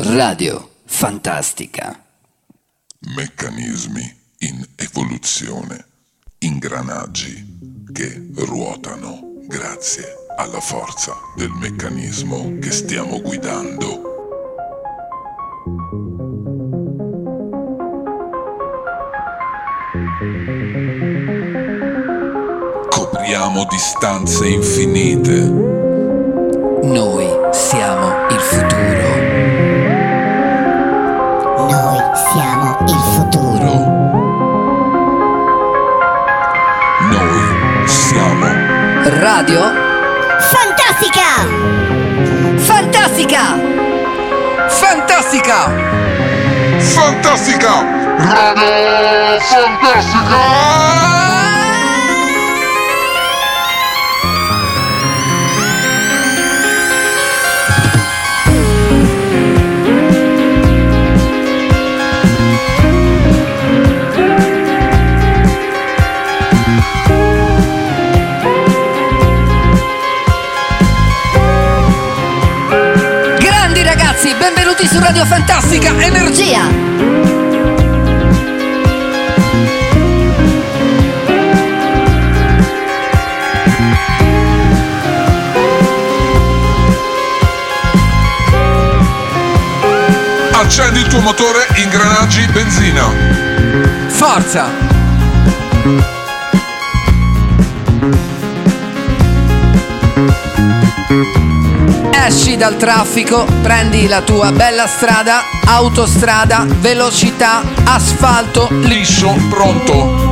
Radio Fantastica. Meccanismi in evoluzione, ingranaggi che ruotano grazie alla forza del meccanismo che stiamo guidando. Copriamo distanze infinite. Noi siamo il futuro. Radio Fantastica! Fantastica! Fantastica! Fantastica! Radio Fantastica! Su Radio Fantastica Energia! Accendi il tuo motore, ingranaggi, benzina. Forza! Esci dal traffico, prendi la tua bella strada, autostrada, velocità, asfalto, Liscio, pronto.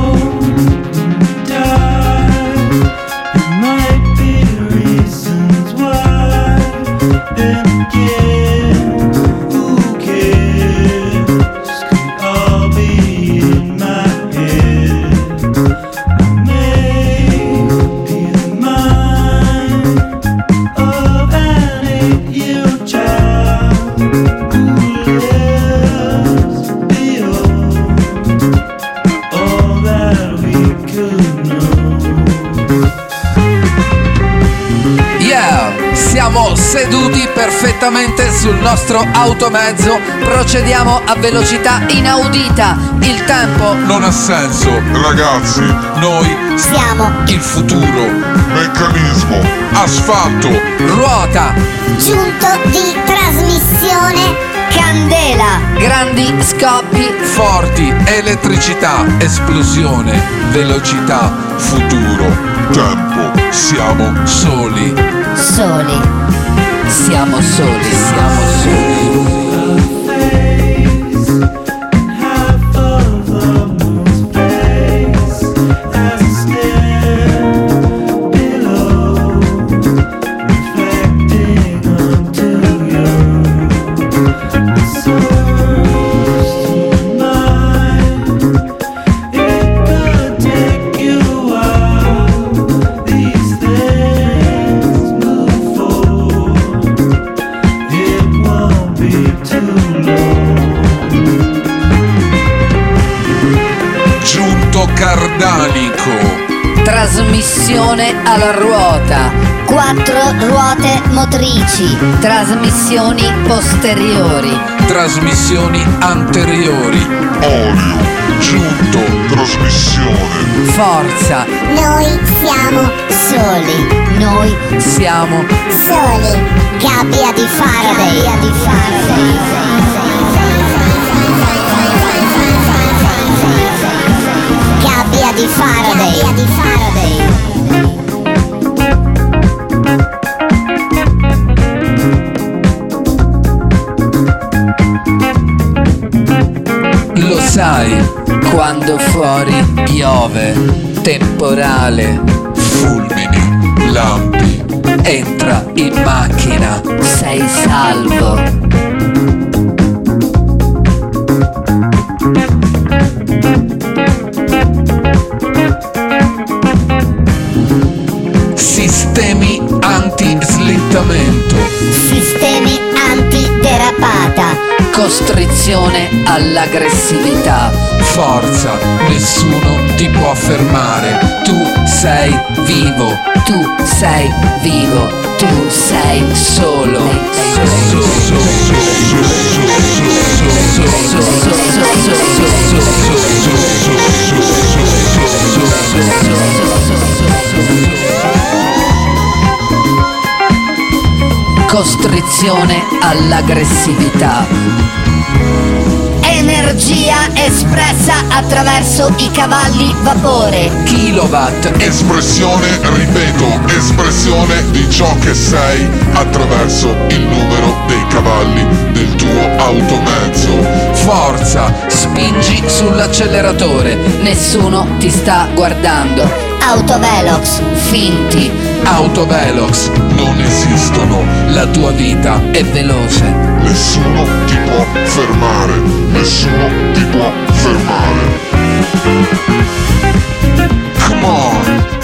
All seduti perfettamente sul nostro automezzo, procediamo a velocità inaudita. Il tempo Non ha senso, ragazzi. Noi Siamo il futuro. Meccanismo. Asfalto. ruota, giunto di trasmissione Candela. grandi scoppi, Forti. Elettricità. Esplosione. Velocità. Futuro. Tempo. Siamo soli. Soli. Siamo soli, siamo soli. Trasmissione alla ruota, Quattro ruote motrici. trasmissioni posteriori, Trasmissioni anteriori. Olio. Giunto. Trasmissione. forza, Noi siamo soli. noi siamo Soli. Gabbia di Faraday. Gabbia di Faraday. Lo sai, quando fuori piove, temporale, Fulmini. Lampi. entra in macchina, sei salvo. Sistemi anti-slittamento costrizione all'aggressività. Forza, nessuno ti può fermare, tu sei vivo, tu sei vivo, tu sei solo. Solo. Costrizione all'aggressività. Energia espressa attraverso i cavalli vapore. Kilowatt Espressione, ripeto, espressione di ciò che sei attraverso il numero dei cavalli del tuo automezzo. Forza, spingi sull'acceleratore. Nessuno ti sta guardando. Autovelox. Finti. Autovelox. Non esistono, La tua vita è veloce. nessuno ti può fermare, nessuno ti può fermare. Come on,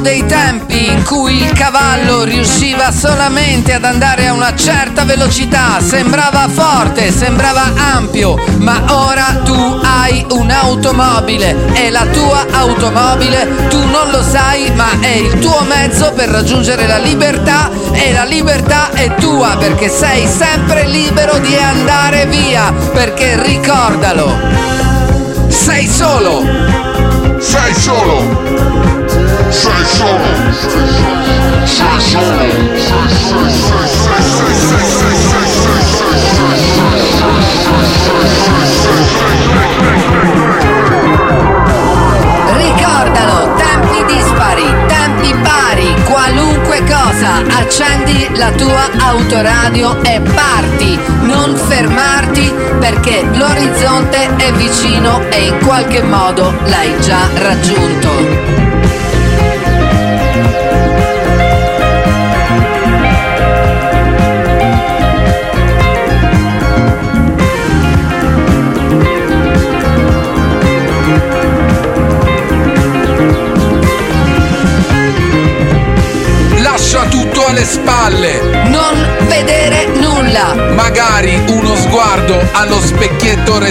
Dei tempi in cui il cavallo riusciva solamente ad andare a una certa velocità, sembrava forte, sembrava ampio, ma ora tu hai un'automobile e la tua automobile tu non lo sai, ma è il tuo mezzo per raggiungere la libertà e la libertà è tua perché sei sempre libero di andare via, perché ricordalo, sei solo. Sei solo, Ricordalo, tempi dispari, tempi pari, qualunque cosa, accendi la tua autoradio e parti, non fermarti perché l'orizzonte è vicino e in qualche modo l'hai già raggiunto.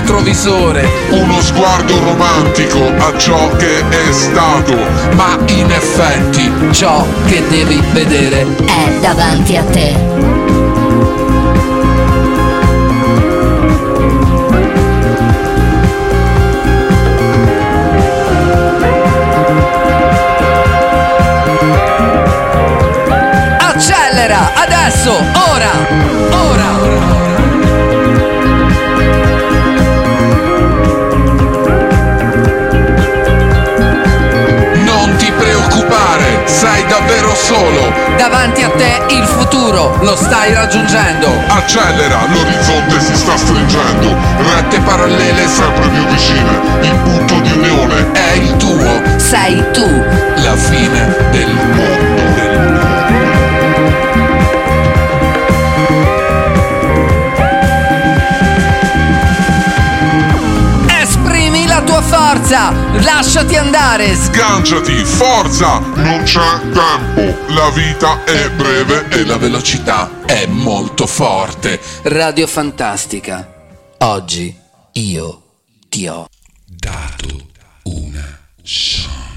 Retrovisore, Uno sguardo romantico a ciò che è stato, ma in effetti ciò che devi vedere È davanti a te. Accelera, adesso, ora, ora. non solo. Davanti a te il futuro, lo stai raggiungendo. accelera, l'orizzonte si sta stringendo, rette parallele sempre più vicine, il punto di unione È il tuo, Sei tu. la fine del mondo. Lasciati andare! Sganciati, forza! Non c'è tempo, la vita è breve e la velocità è molto forte. Radio Fantastica, oggi io ti ho dato una chance.